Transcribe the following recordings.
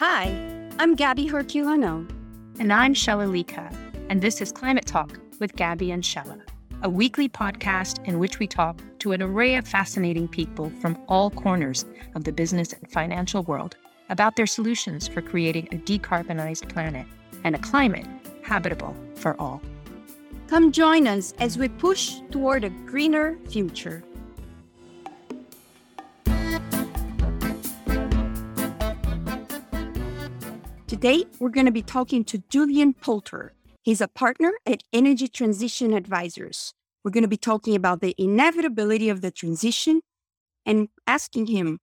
Hi, I'm Gaby Herculano. And I'm Shaila Lika, and this is Climate Talk with Gaby and Shaila, a weekly podcast in which we talk to an array of fascinating people from all corners of the business and financial world about their solutions for creating a decarbonized planet and a climate habitable for all. Come join us as we push toward a greener future. Today, we're going to be talking to Julian Poulter. He's a partner at Energy Transition Advisors. We're going to be talking about the inevitability of the transition and asking him,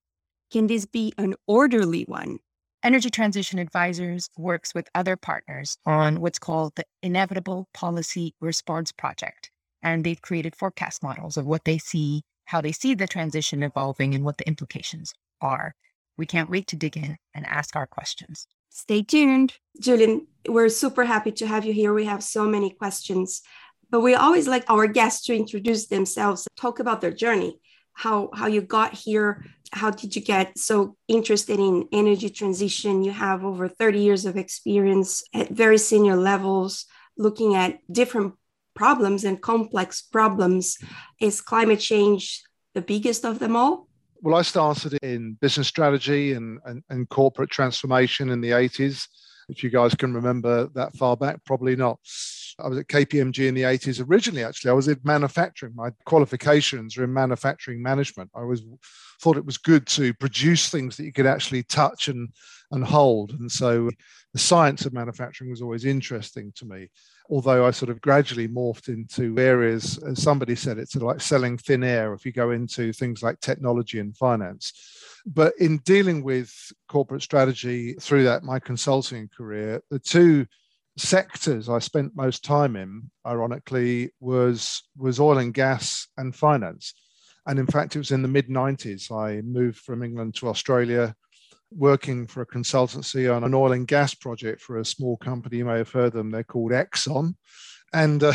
can this be an orderly one? Energy Transition Advisors works with other partners on what's called the Inevitable Policy Response Project. And they've created forecast models of what they see, how they see the transition evolving, and what the implications are. We can't wait to dig in and ask our questions. Stay tuned. Julian, we're super happy to have you here. We have so many questions, but we always like our guests to introduce themselves, talk about their journey, how how you got here, how did you get so interested in energy transition? You have over 30 years of experience at very senior levels looking at different problems and complex problems. Is climate change the biggest of them all? Well, I started in business strategy and, and, and, corporate transformation in the 80s. If you guys can remember that far back, probably not. I was at KPMG in the 80s. Originally, actually, I was in manufacturing. My qualifications are in manufacturing management. I was thought it was good to produce things that you could actually touch and, and hold. And so the science of manufacturing was always interesting to me although I sort of gradually morphed into areas, as somebody said, it's like selling thin air if you go into things like technology and finance. But in dealing with corporate strategy through that, my consulting career, the two sectors I spent most time in, ironically, was, was oil and gas and finance. And in fact, it was in the mid 90s I moved from England to Australia working for a consultancy on an oil and gas project for a small company. You may have heard them. They're called Exxon, and uh,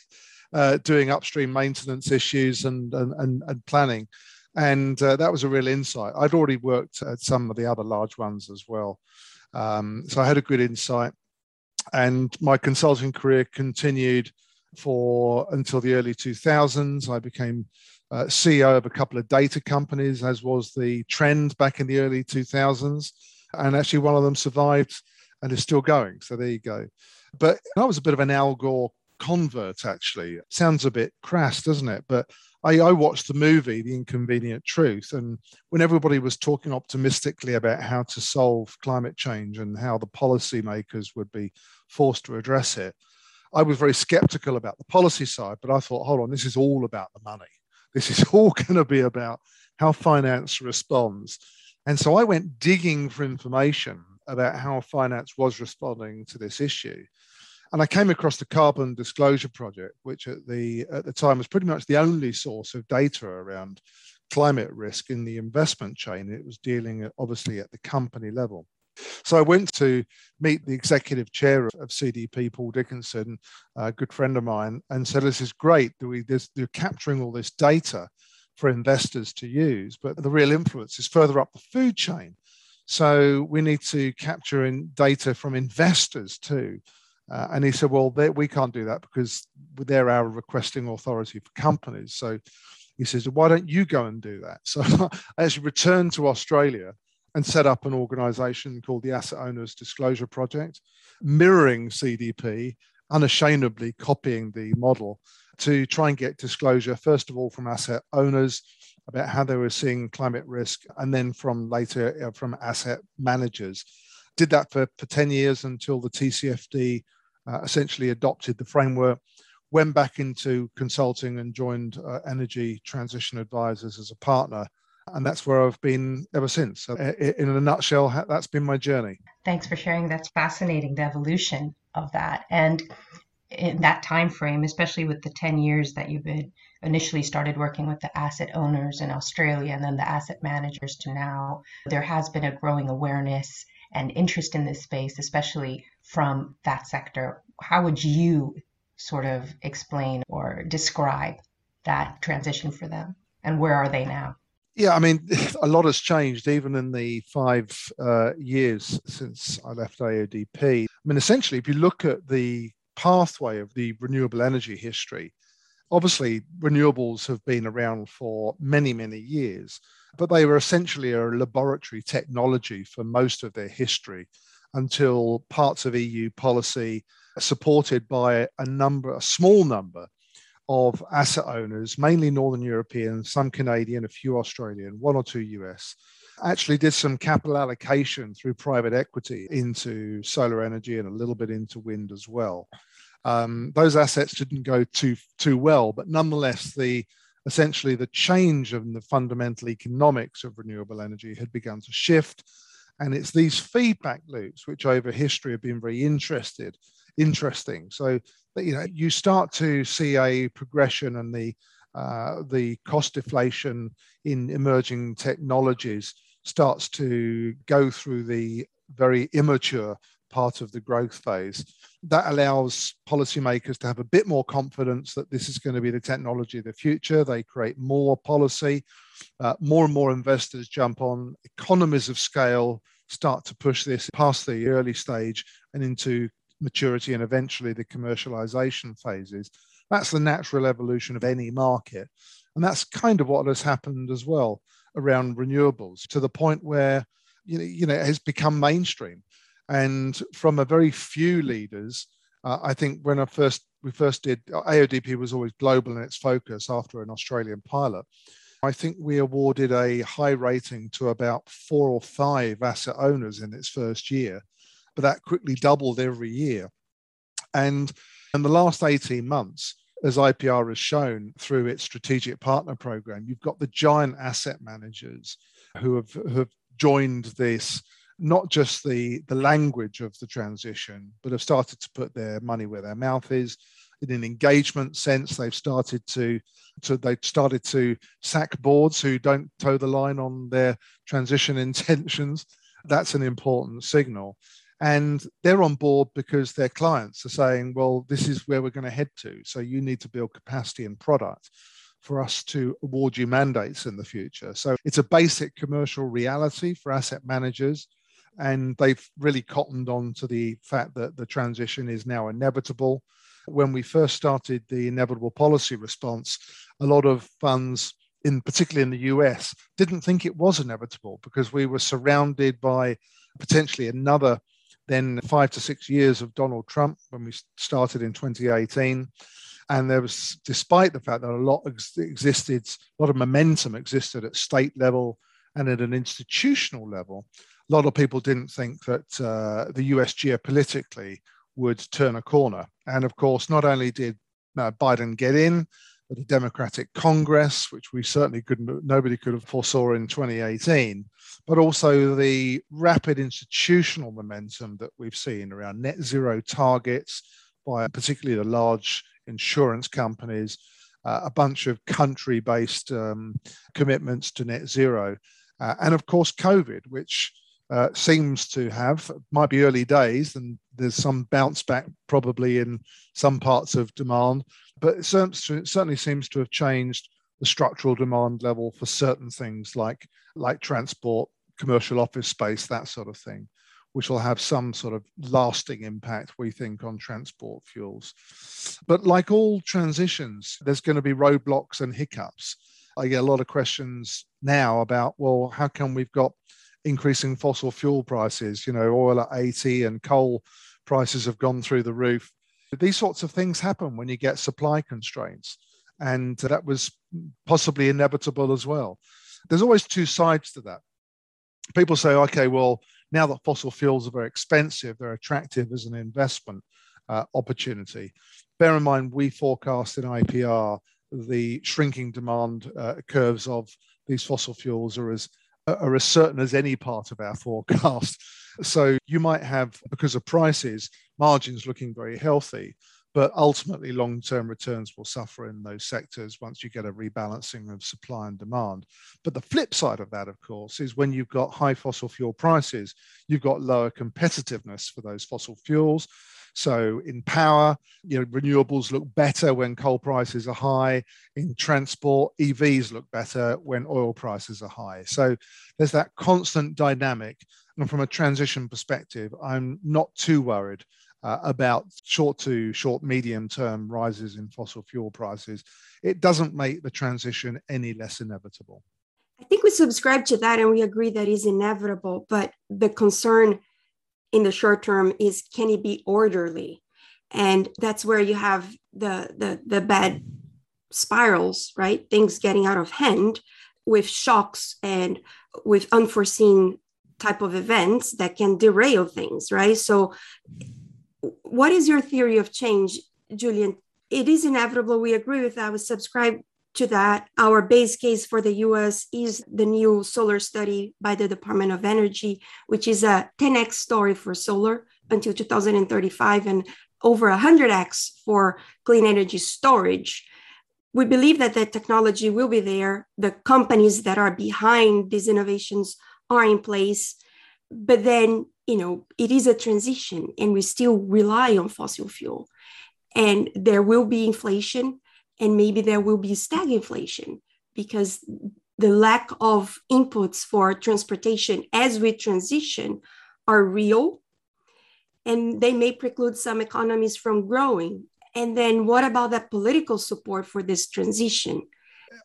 uh, doing upstream maintenance issues and and, and, planning. And uh, that was a real insight. I'd already worked at some of the other large ones as well, um, so I had a good insight. And my consulting career continued for until the early 2000s. I became uh, CEO of a couple of data companies, as was the trend back in the early 2000s. And actually, one of them survived and is still going. So there you go. But I was a bit of an Al Gore convert, actually. Sounds a bit crass, doesn't it? But I, I, watched the movie, The Inconvenient Truth, and when everybody was talking optimistically about how to solve climate change and how the policymakers would be forced to address it, I was very skeptical about the policy side. But I thought, hold on, this is all about the money. This is all going to be about how finance responds. And so I went digging for information about how finance was responding to this issue. And I came across the Carbon Disclosure Project, which at the at the time was pretty much the only source of data around climate risk in the investment chain. It was dealing obviously at the company level. So I went to meet the executive chair of CDP, Paul Dickinson, a good friend of mine, and said, This is great. That We, they're capturing all this data for investors to use, but the real influence is further up the food chain. So we need to capture in data from investors too. Uh, and he said, Well, they, we can't do that because they're our requesting authority for companies. So he says, Why don't you go and do that? So I actually returned to Australia and set up an organization called the Asset Owners Disclosure Project, mirroring CDP, unashamedly copying the model to try and get disclosure, first of all, from asset owners about how they were seeing climate risk, and then from later uh, from asset managers. Did that for, for 10 years until the TCFD uh, essentially adopted the framework, went back into consulting and joined uh, Energy Transition Advisors as a partner and that's where I've been ever since. So in a nutshell, that's been my journey. Thanks for sharing. That's fascinating, the evolution of that, and in that time frame, especially with the 10 years that you've been initially started working with the asset owners in Australia and then the asset managers to now, there has been a growing awareness and interest in this space, especially from that sector. How would you sort of explain or describe that transition for them? And where are they now? Yeah, I mean, a lot has changed even in the five uh, years since I left AODP. I mean, essentially, if you look at the pathway of the renewable energy history, obviously renewables have been around for many, many years, but they were essentially a laboratory technology for most of their history until parts of EU policy, supported by a number, a small number of asset owners, mainly Northern European, some Canadian, a few Australian, one or two US, actually did some capital allocation through private equity into solar energy and a little bit into wind as well. Um, those assets didn't go too too well, but nonetheless, the essentially the change in the fundamental economics of renewable energy had begun to shift, and it's these feedback loops which over history have been very interested interesting. So you know you start to see a progression and the uh, the cost deflation in emerging technologies starts to go through the very immature part of the growth phase. That allows policymakers to have a bit more confidence that this is going to be the technology of the future. They create more policy, uh, more and more investors jump on, economies of scale start to push this past the early stage and into maturity and eventually the commercialization phases. That's the natural evolution of any market. And that's kind of what has happened as well around renewables to the point where you know, you know it has become mainstream. And from a very few leaders, uh, I think when I first we first did AODP was always global in its focus after an Australian pilot. I think we awarded a high rating to about four or five asset owners in its first year but that quickly doubled every year. And in the last 18 months, as IPR has shown through its strategic partner program, you've got the giant asset managers who have, who have joined this, not just the, the language of the transition, but have started to put their money where their mouth is. In an engagement sense, they've started to, to they've started to sack boards who don't toe the line on their transition intentions. That's an important signal and they're on board because their clients are saying well this is where we're going to head to. So you need to build capacity and product for us to award you mandates in the future. So it's a basic commercial reality for asset managers. And they've really cottoned on to the fact that the transition is now inevitable. When we first started the inevitable policy response a lot of funds in particularly in the US didn't think it was inevitable because we were surrounded by potentially another then five to six years of Donald Trump when we started in 2018. And there was, despite the fact that a lot existed, a lot of momentum existed at state level and at an institutional level, a lot of people didn't think that uh, the US geopolitically would turn a corner. And of course, not only did uh, Biden get in, but the Democratic Congress, which we certainly couldn't, nobody could have foresaw in 2018, but also the rapid institutional momentum that we've seen around net zero targets by particularly the large insurance companies, uh, a bunch of country based um, commitments to net zero, uh, and of course, COVID, which uh, seems to have, might be early days, and there's some bounce back probably in some parts of demand, but it certainly seems to have changed the structural demand level for certain things like like transport, commercial office space, that sort of thing, which will have some sort of lasting impact, we think, on transport fuels. But like all transitions, there's going to be roadblocks and hiccups. I get a lot of questions now about, well, how come we've got increasing fossil fuel prices? You know, oil at 80 and coal prices have gone through the roof. These sorts of things happen when you get supply constraints and that was possibly inevitable as well. There's always two sides to that. People say, okay, well, now that fossil fuels are very expensive, they're attractive as an investment uh, opportunity. Bear in mind, we forecast in IPR the shrinking demand uh, curves of these fossil fuels are as are as certain as any part of our forecast. So you might have, because of prices, margins looking very healthy, but ultimately long-term returns will suffer in those sectors once you get a rebalancing of supply and demand but the flip side of that of course is when you've got high fossil fuel prices you've got lower competitiveness for those fossil fuels So in power, you know, renewables look better when coal prices are high. In transport, EVs look better when oil prices are high. So there's that constant dynamic. And from a transition perspective, I'm not too worried uh, about short to short, medium term rises in fossil fuel prices. It doesn't make the transition any less inevitable. I think we subscribe to that and we agree that is inevitable. But the concern in the short term is can it be orderly? And that's where you have the the, the bad spirals, right? Things getting out of hand with shocks and with unforeseen type of events that can derail things, right? So what is your theory of change, Julian? It is inevitable. We agree with that. We subscribe to that. Our base case for the US is the new solar study by the Department of Energy, which is a 10x story for solar until 2035 and over 100x for clean energy storage. We believe that the technology will be there. The companies that are behind these innovations are in place. But then, you know, it is a transition and we still rely on fossil fuel. And there will be inflation and maybe there will be stagflation because the lack of inputs for transportation as we transition are real and they may preclude some economies from growing and then what about that political support for this transition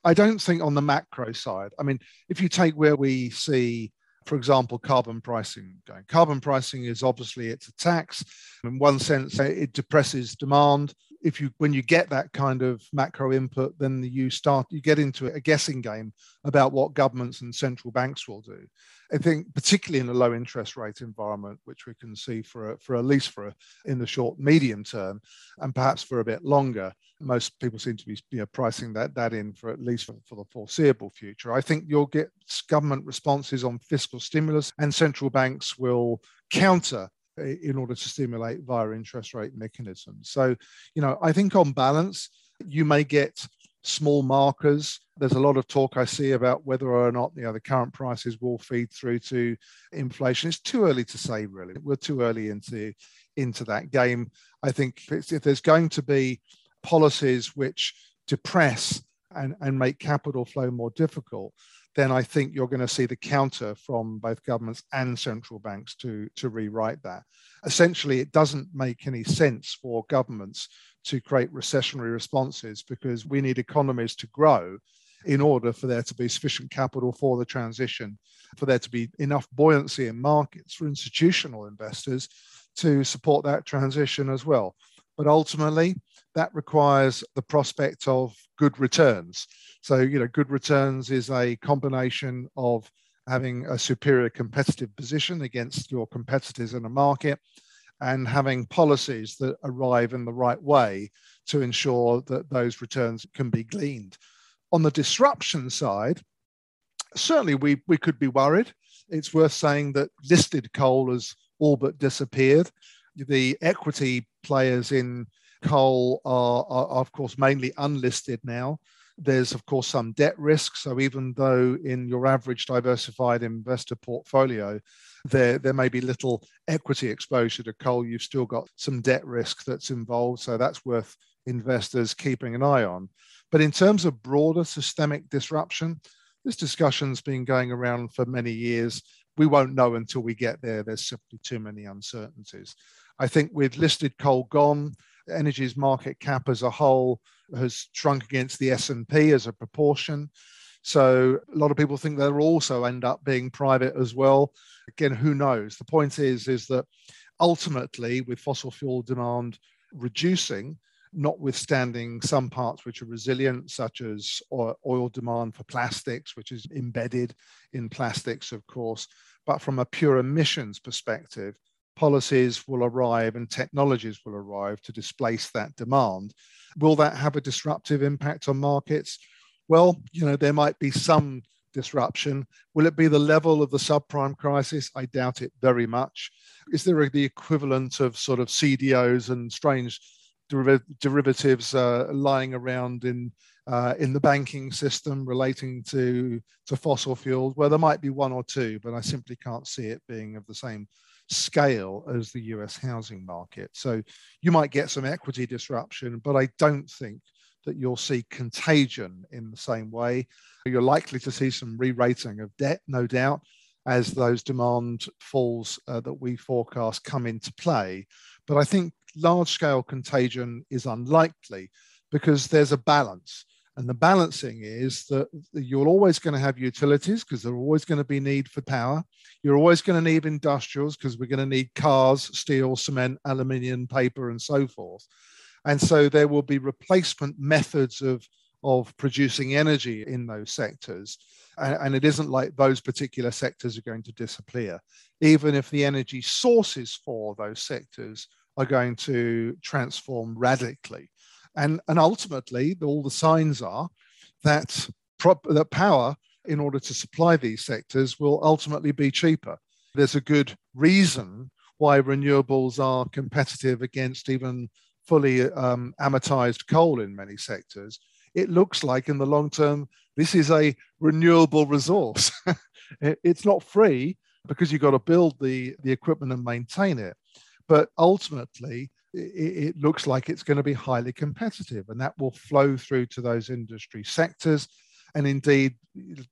i don't think on the macro side i mean if you take where we see for example, carbon pricing going. Carbon pricing is obviously it's a tax. In one sense, it depresses demand. If you when you get that kind of macro input, then you start you get into a guessing game about what governments and central banks will do. I think particularly in a low interest rate environment, which we can see for a, for at least for a, in the short medium term, and perhaps for a bit longer, most people seem to be you know, pricing that that in for at least for, for the foreseeable future. I think you'll get government responses on fiscal stimulus, and central banks will counter in order to stimulate via interest rate mechanisms. So, you know, I think on balance, you may get small markers. There's a lot of talk I see about whether or not you know, the current prices will feed through to inflation. It's too early to say, really. We're too early into into that game. I think if there's going to be policies which depress and, and make capital flow more difficult, then I think you're going to see the counter from both governments and central banks to, to rewrite that. Essentially, it doesn't make any sense for governments to create recessionary responses because we need economies to grow in order for there to be sufficient capital for the transition, for there to be enough buoyancy in markets for institutional investors to support that transition as well. But ultimately, that requires the prospect of good returns. So, you know, good returns is a combination of having a superior competitive position against your competitors in a market and having policies that arrive in the right way to ensure that those returns can be gleaned. On the disruption side, certainly we, we could be worried. It's worth saying that listed coal has all but disappeared. The equity players in coal are, are, are, of course, mainly unlisted now. There's, of course, some debt risk. So even though in your average diversified investor portfolio, there, there may be little equity exposure to coal, you've still got some debt risk that's involved. So that's worth investors keeping an eye on. But in terms of broader systemic disruption, this discussion's been going around for many years. We won't know until we get there. There's simply too many uncertainties. I think with listed coal gone, energy's market cap as a whole has shrunk against the S&P as a proportion. So a lot of people think they'll also end up being private as well. Again, who knows? The point is, is that ultimately, with fossil fuel demand reducing, notwithstanding some parts which are resilient, such as oil demand for plastics, which is embedded in plastics, of course, but from a pure emissions perspective, policies will arrive and technologies will arrive to displace that demand. Will that have a disruptive impact on markets? Well, you know, there might be some disruption. Will it be the level of the subprime crisis? I doubt it very much. Is there the equivalent of sort of CDOs and strange derivatives uh, lying around in uh, in the banking system relating to to fossil fuels? Well, there might be one or two, but I simply can't see it being of the same scale as the US housing market. So you might get some equity disruption, but I don't think that you'll see contagion in the same way. You're likely to see some re rating of debt, no doubt, as those demand falls uh, that we forecast come into play. But I think large scale contagion is unlikely because there's a balance. And the balancing is that you're always going to have utilities because there's always going to be need for power. You're always going to need industrials because we're going to need cars, steel, cement, aluminium, paper, and so forth. And so there will be replacement methods of, of producing energy in those sectors. And, and it isn't like those particular sectors are going to disappear, even if the energy sources for those sectors are going to transform radically. And, and ultimately, all the signs are that, prop, that power, in order to supply these sectors, will ultimately be cheaper. There's a good reason why renewables are competitive against even fully um, amortized coal in many sectors, it looks like in the long term, this is a renewable resource. it's not free because you've got to build the, the equipment and maintain it. But ultimately, it, looks like it's going to be highly competitive, and that will flow through to those industry sectors. And indeed,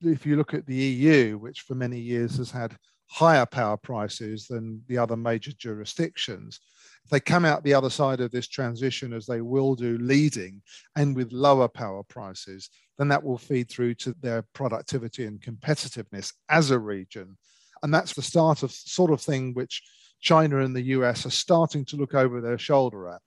if you look at the EU, which for many years has had higher power prices than the other major jurisdictions, if they come out the other side of this transition, as they will do, leading and with lower power prices, then that will feed through to their productivity and competitiveness as a region. And that's the start of sort of thing which China and the US are starting to look over their shoulder at.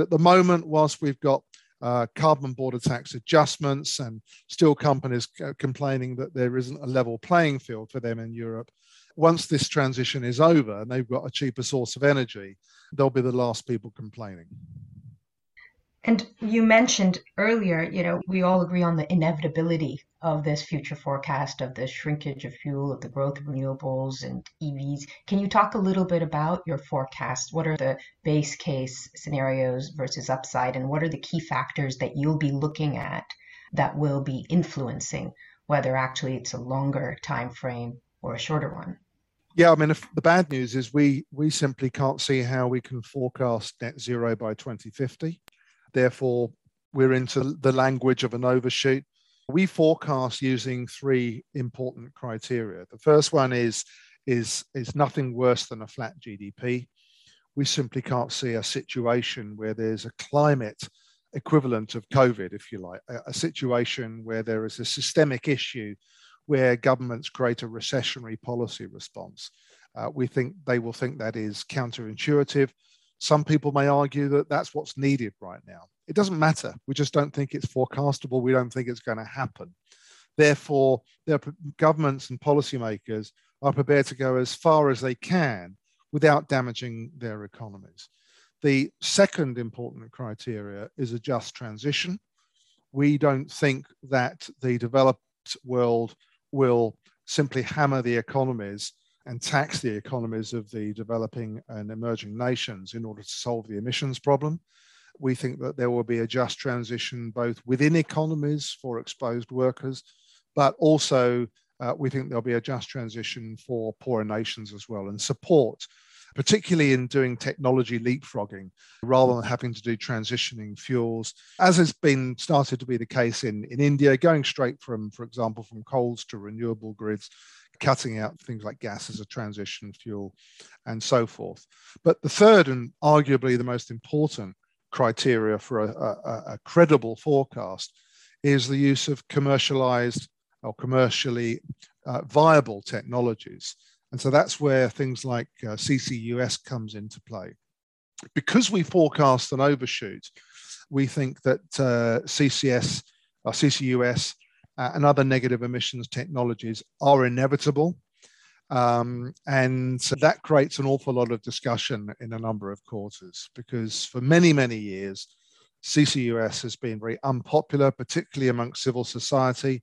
At the moment, whilst we've got uh, carbon border tax adjustments and steel companies complaining that there isn't a level playing field for them in Europe, once this transition is over and they've got a cheaper source of energy, they'll be the last people complaining. And you mentioned earlier, you know, we all agree on the inevitability of this future forecast of the shrinkage of fuel, of the growth of renewables and EVs. Can you talk a little bit about your forecast? What are the base case scenarios versus upside, and what are the key factors that you'll be looking at that will be influencing whether actually it's a longer time frame or a shorter one? Yeah, I mean, the bad news is we we simply can't see how we can forecast net zero by 2050. Therefore, we're into the language of an overshoot. We forecast using three important criteria. The first one is is is nothing worse than a flat GDP. We simply can't see a situation where there's a climate equivalent of COVID, if you like, a, a situation where there is a systemic issue where governments create a recessionary policy response. Uh, we think they will think that is counterintuitive. Some people may argue that that's what's needed right now. It doesn't matter. We just don't think it's forecastable. We don't think it's going to happen. Therefore, their governments and policymakers are prepared to go as far as they can without damaging their economies. The second important criteria is a just transition. We don't think that the developed world will simply hammer the economies and tax the economies of the developing and emerging nations in order to solve the emissions problem. We think that there will be a just transition both within economies for exposed workers, but also uh, we think there'll be a just transition for poorer nations as well and support particularly in doing technology leapfrogging rather than having to do transitioning fuels, as has been started to be the case in, in India, going straight from, for example, from coals to renewable grids, cutting out things like gas as a transition fuel, and so forth. But the third and arguably the most important criteria for a, a, a credible forecast is the use of commercialized or commercially uh, viable technologies. And so that's where things like uh, CCUS comes into play. Because we forecast an overshoot, we think that uh, CCS or CCUS uh, and other negative emissions technologies are inevitable. Um, and so that creates an awful lot of discussion in a number of quarters because for many, many years, CCUS has been very unpopular, particularly amongst civil society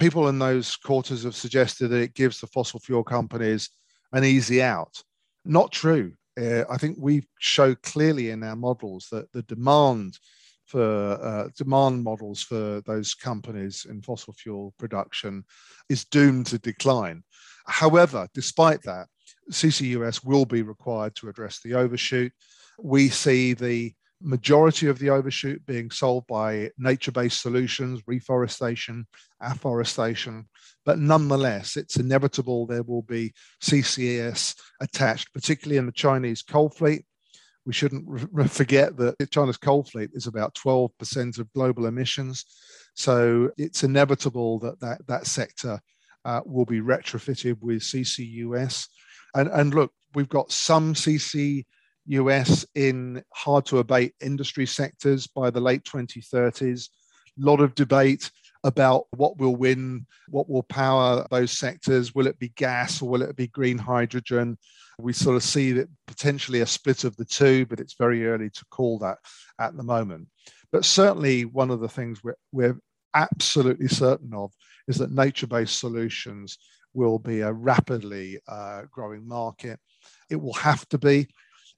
people in those quarters have suggested that it gives the fossil fuel companies an easy out. Not true. Uh, I think we show clearly in our models that the demand for uh, demand models for those companies in fossil fuel production is doomed to decline. However, despite that, CCUS will be required to address the overshoot. We see the majority of the overshoot being solved by nature-based solutions, reforestation, afforestation, but nonetheless, it's inevitable there will be CCS attached, particularly in the Chinese coal fleet. We shouldn't forget that China's coal fleet is about 12% of global emissions. So it's inevitable that that, that sector uh, will be retrofitted with CCUS. And, and look, we've got some CCUS in hard to abate industry sectors by the late 2030s. A lot of debate about what will win, what will power those sectors. Will it be gas or will it be green hydrogen? We sort of see that potentially a split of the two, but it's very early to call that at the moment. But certainly, one of the things we're, we're absolutely certain of is that nature based solutions will be a rapidly uh, growing market. It will have to be.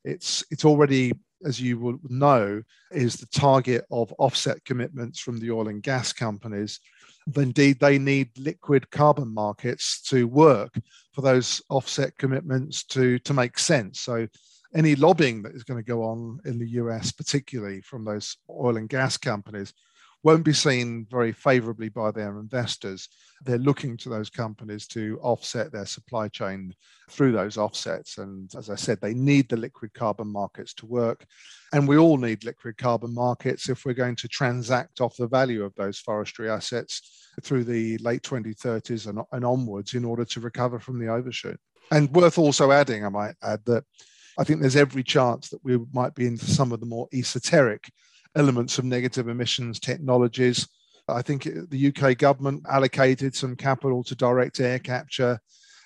It's, it's already, as you will know, is the target of offset commitments from the oil and gas companies. Indeed, they need liquid carbon markets to work for those offset commitments to, to make sense. So, any lobbying that is going to go on in the US, particularly from those oil and gas companies, won't be seen very favorably by their investors. They're looking to those companies to offset their supply chain through those offsets. And as I said, they need the liquid carbon markets to work. And we all need liquid carbon markets if we're going to transact off the value of those forestry assets through the late 2030s and, and onwards in order to recover from the overshoot. And worth also adding, I might add, that I think there's every chance that we might be into some of the more esoteric elements of negative emissions technologies. I think the UK government allocated some capital to direct air capture.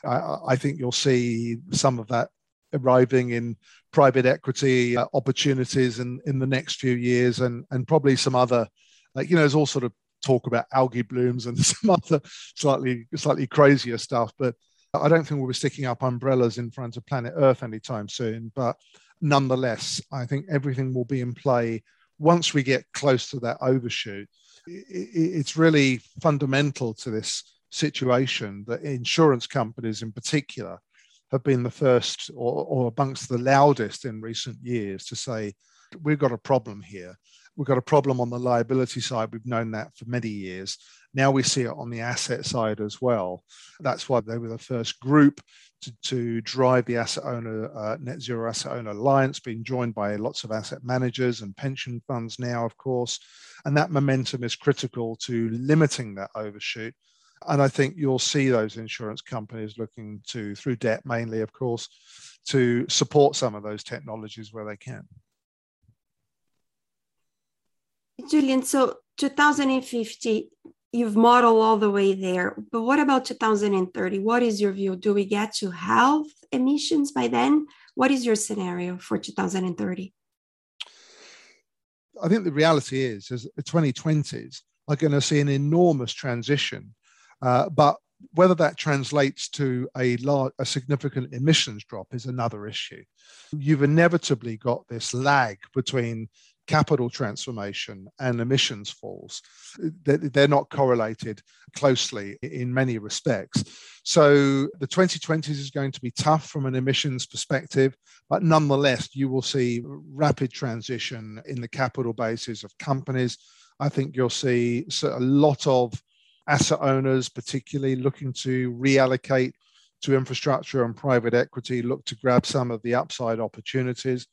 I, I think you'll see some of that arriving in private equity uh, opportunities in, in the next few years and, and probably some other, like, you know, there's all sort of talk about algae blooms and some other slightly, slightly crazier stuff. But I don't think we'll be sticking up umbrellas in front of planet Earth anytime soon. But nonetheless, I think everything will be in play once we get close to that overshoot, it's really fundamental to this situation that insurance companies in particular have been the first or, or amongst the loudest in recent years to say, we've got a problem here. We've got a problem on the liability side. We've known that for many years. Now we see it on the asset side as well. That's why they were the first group to, to drive the asset owner uh, net zero asset owner alliance, being joined by lots of asset managers and pension funds now, of course. And that momentum is critical to limiting that overshoot. And I think you'll see those insurance companies looking to, through debt mainly, of course, to support some of those technologies where they can. Julian, so 2050 you've modeled all the way there. But what about 2030? What is your view? Do we get to halve emissions by then? What is your scenario for 2030? I think the reality is, is the 2020s are going to see an enormous transition. Uh, but whether that translates to a large, a significant emissions drop is another issue. You've inevitably got this lag between capital transformation and emissions falls. They're not correlated closely in many respects. So the 2020s is going to be tough from an emissions perspective, but nonetheless, you will see rapid transition in the capital bases of companies. I think you'll see a lot of asset owners, particularly looking to reallocate to infrastructure and private equity, look to grab some of the upside opportunities.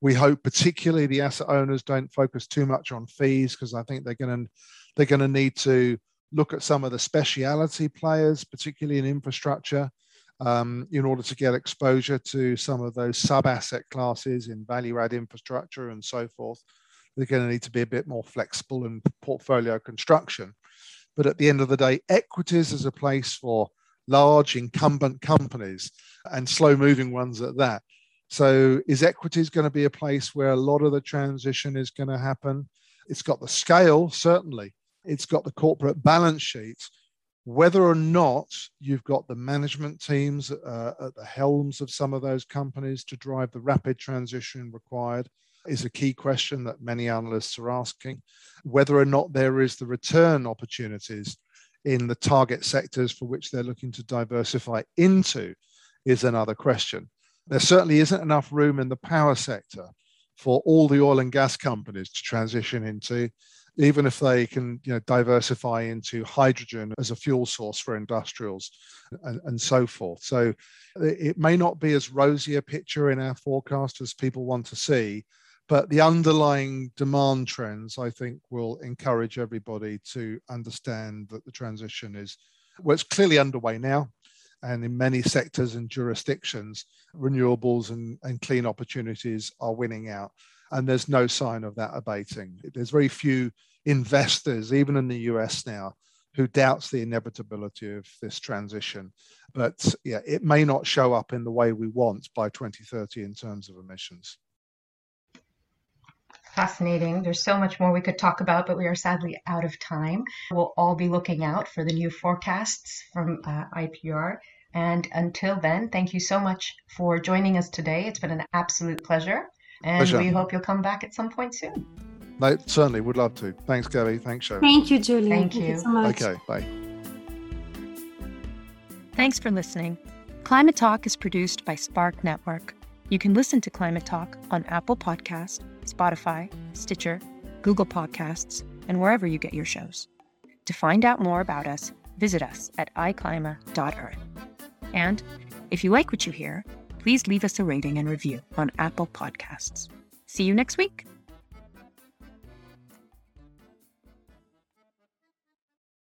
We hope particularly the asset owners don't focus too much on fees because I think they're going to they're going to need to look at some of the speciality players, particularly in infrastructure, um, in order to get exposure to some of those sub asset classes in value add infrastructure and so forth. They're going to need to be a bit more flexible in portfolio construction. But at the end of the day, equities is a place for large incumbent companies and slow moving ones at that. So, is equities going to be a place where a lot of the transition is going to happen? It's got the scale, certainly. It's got the corporate balance sheet. Whether or not you've got the management teams uh, at the helms of some of those companies to drive the rapid transition required is a key question that many analysts are asking. Whether or not there is the return opportunities in the target sectors for which they're looking to diversify into is another question. There certainly isn't enough room in the power sector for all the oil and gas companies to transition into, even if they can you know, diversify into hydrogen as a fuel source for industrials and, and so forth. So it may not be as rosy a picture in our forecast as people want to see, but the underlying demand trends, I think, will encourage everybody to understand that the transition is, well, it's clearly underway now. And in many sectors and jurisdictions, renewables and, and clean opportunities are winning out. And there's no sign of that abating. There's very few investors, even in the US now, who doubts the inevitability of this transition. But yeah, it may not show up in the way we want by 2030 in terms of emissions fascinating. There's so much more we could talk about, but we are sadly out of time. We'll all be looking out for the new forecasts from uh, IPR. And until then, thank you so much for joining us today. It's been an absolute pleasure. And pleasure. we hope you'll come back at some point soon. No, certainly would love to. Thanks, Gaby. Thanks, Show. Thank you, Julie. Thank, thank you. you so much. Okay, bye. Thanks for listening. Climate Talk is produced by Spark Network. You can listen to Climate Talk on Apple Podcast, Spotify, Stitcher, Google Podcasts, and wherever you get your shows. To find out more about us, visit us at iClima.earth. And if you like what you hear, please leave us a rating and review on Apple Podcasts. See you next week.